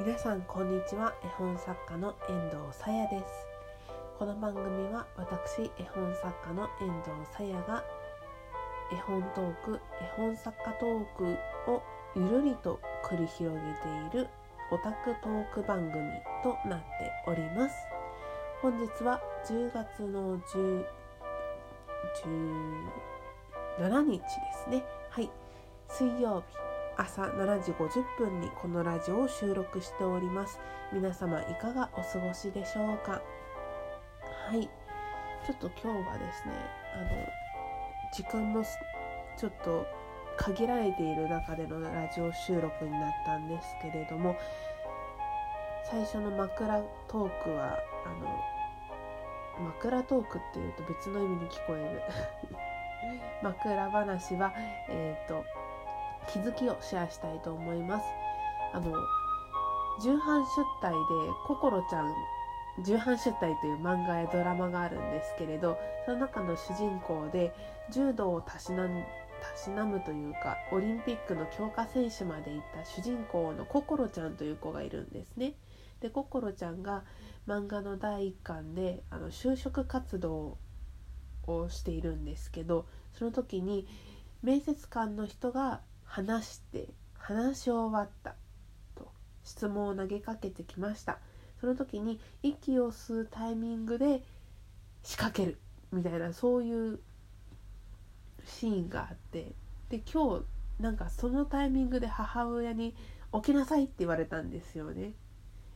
皆さんこんにちは。絵本作家の遠藤さやです。この番組は私絵本作家の遠藤さやが絵本トーク絵本作家トークをゆるりと繰り広げているオタクトーク番組となっております。本日は10月の10 17日ですね。はい。水曜日。朝7時50分にこのラジオを収録しております。皆様いかがお過ごしでしょうか？はい。ちょっと今日はですねあの時間もちょっと限られている中でのラジオ収録になったんですけれども最初の枕トークはあの枕トークっていうと別の意味に聞こえる。枕話はえっ、ー、と気づきをシェアしたいと思いますあの重版出題で「心ちゃん」重版出題という漫画やドラマがあるんですけれどその中の主人公で柔道をたしなたしなむというかオリンピックの強化選手まで行った主人公の心ちゃんという子がいるんですね。で心ちゃんが漫画の第1巻であの就職活動をしているんですけどその時に面接官の人が話して話し終わったと質問を投げかけてきました。その時に息を吸うタイミングで仕掛けるみたいなそういうシーンがあってで今日なんかそのタイミングで母親に「起きなさい」って言われたんですよね。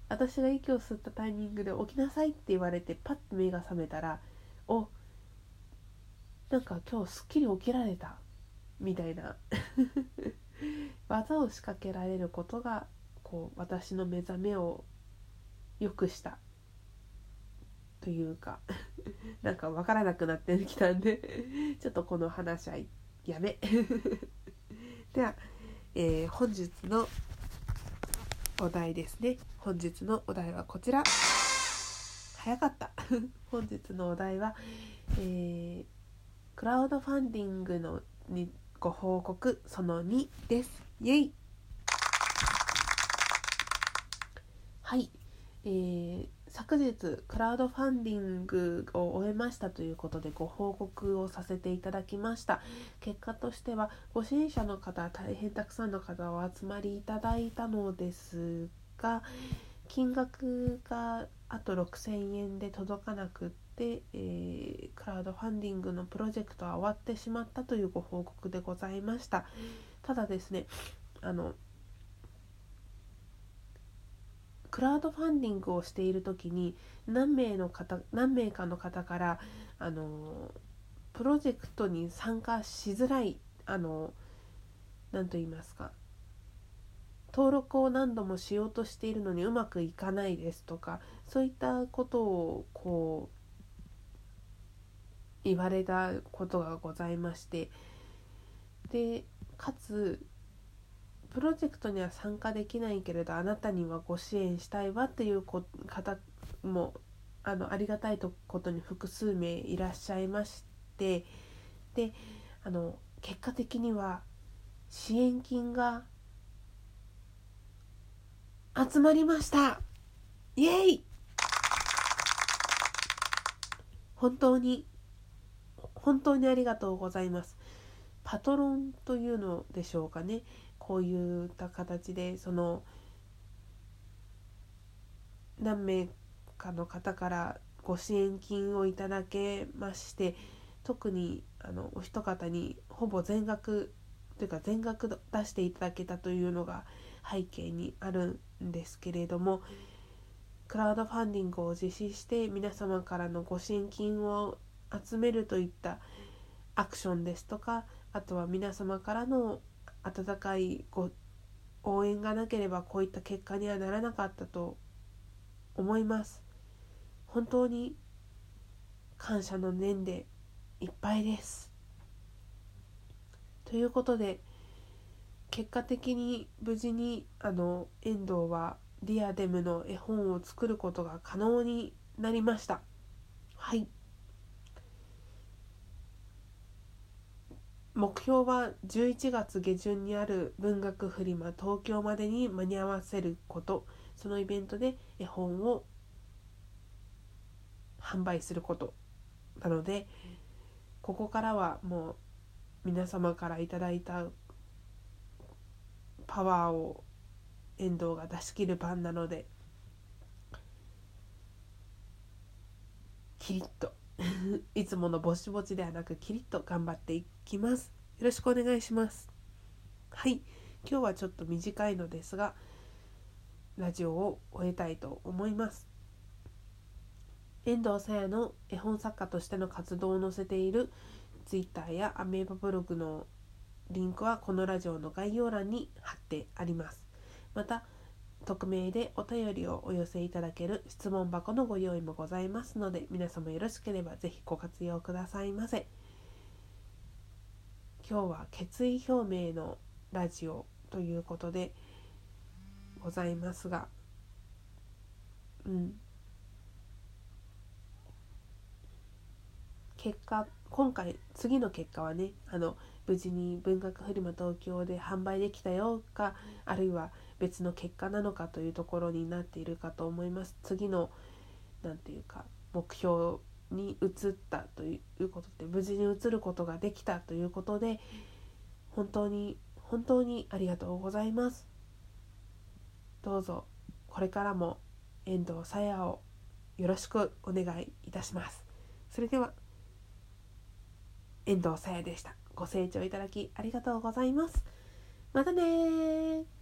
私が息を吸ったタイミングで「起きなさい」って言われてパッと目が覚めたら「おなんか今日すっきり起きられた」みたいな。技を仕掛けられることがこう私の目覚めを良くした。というか。なんか分からなくなってきたんで。ちょっとこの話はやめ。では、えー、本日のお題ですね。本日のお題はこちら。早かった。本日のお題は、えー、クラウドファンディングのにご報告その2です。イェイ。はい、えー、昨日クラウドファンディングを終えましたということでご報告をさせていただきました。結果としてはご支援者の方大変たくさんの方お集まりいただいたのですが金額があと6000円で届かなくてで、えー、クラウドファンディングのプロジェクトは終わってしまったというご報告でございました。ただですねあのクラウドファンディングをしている時に何名の方何名かの方からあのプロジェクトに参加しづらいあの何と言いますか登録を何度もしようとしているのにうまくいかないですとかそういったことをこう言われたことがございましてでかつプロジェクトには参加できないけれどあなたにはご支援したいわっていう方もあのありがたいことに複数名いらっしゃいましてであの結果的には支援金が集まりました。イエイ！本当に本当にありがとうございます。パトロンというのでしょうかねこういった形でその何名かの方からご支援金をいただけまして特にあのお一方にほぼ全額というか全額出していただけたというのが背景にあるんですけれどもクラウドファンディングを実施して皆様からのご支援金を集めるといったアクションですとかあとは皆様からの温かいご応援がなければこういった結果にはならなかったと思います。本当に感謝の念でいっぱいです。ということで結果的に無事にあの遠藤はディアデムの絵本を作ることが可能になりました。はい。目標は11月下旬にある文学フリマ東京までに間に合わせること。そのイベントで絵本を販売すること。なのでここからはもう皆様からいただいたパワーを遠藤が出し切る番なのでキリッと いつものぼちぼちではなくキリッと頑張っていきます。よろしくお願いします。はい。今日はちょっと短いのですがラジオを終えたいと思います。遠藤さやの絵本作家としての活動を載せている Twitter やアメーバブログのリンクはこのラジオの概要欄に貼ってあります。また匿名でお便りをお寄せいただける質問箱のご用意もございますので皆様よろしければぜひご活用くださいませ。今日は決意表明のラジオということでございますがうん。結果今回次の結果はねあの無事に文学フリマ東京で販売できたよかあるいは別の結果なのかというところになっているかと思います。次の何て言うか目標に移ったということで無事に移ることができたということで本当に本当にありがとうございます。どうぞこれからも遠藤さやをよろしくお願いいたします。それでは遠藤さやでした。ご清聴いただきありがとうございます。またね